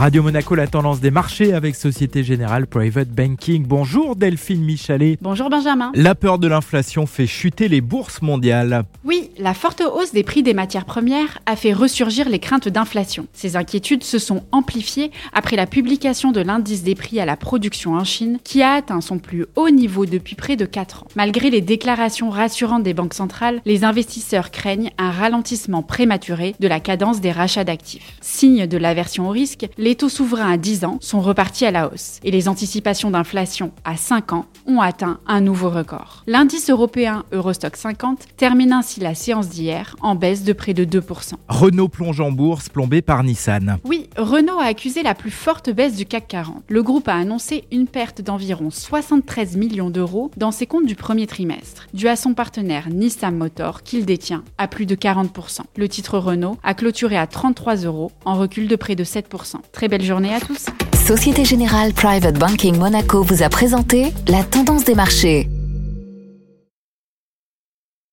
Radio Monaco, la tendance des marchés avec Société Générale Private Banking. Bonjour Delphine Michalet. Bonjour Benjamin. La peur de l'inflation fait chuter les bourses mondiales. Oui, la forte hausse des prix des matières premières a fait ressurgir les craintes d'inflation. Ces inquiétudes se sont amplifiées après la publication de l'indice des prix à la production en Chine qui a atteint son plus haut niveau depuis près de 4 ans. Malgré les déclarations rassurantes des banques centrales, les investisseurs craignent un ralentissement prématuré de la cadence des rachats d'actifs. Signe de l'aversion au risque, les taux souverains à 10 ans sont repartis à la hausse et les anticipations d'inflation à 5 ans ont atteint un nouveau record. L'indice européen Eurostock 50 termine ainsi la séance d'hier en baisse de près de 2%. Renault plonge en bourse plombé par Nissan. Oui, Renault a accusé la plus forte baisse du CAC 40. Le groupe a annoncé une perte d'environ 73 millions d'euros dans ses comptes du premier trimestre, dû à son partenaire Nissan Motor qu'il détient à plus de 40%. Le titre Renault a clôturé à 33 euros en recul de près de 7%. Très belle journée à tous. Société Générale Private Banking Monaco vous a présenté la tendance des marchés.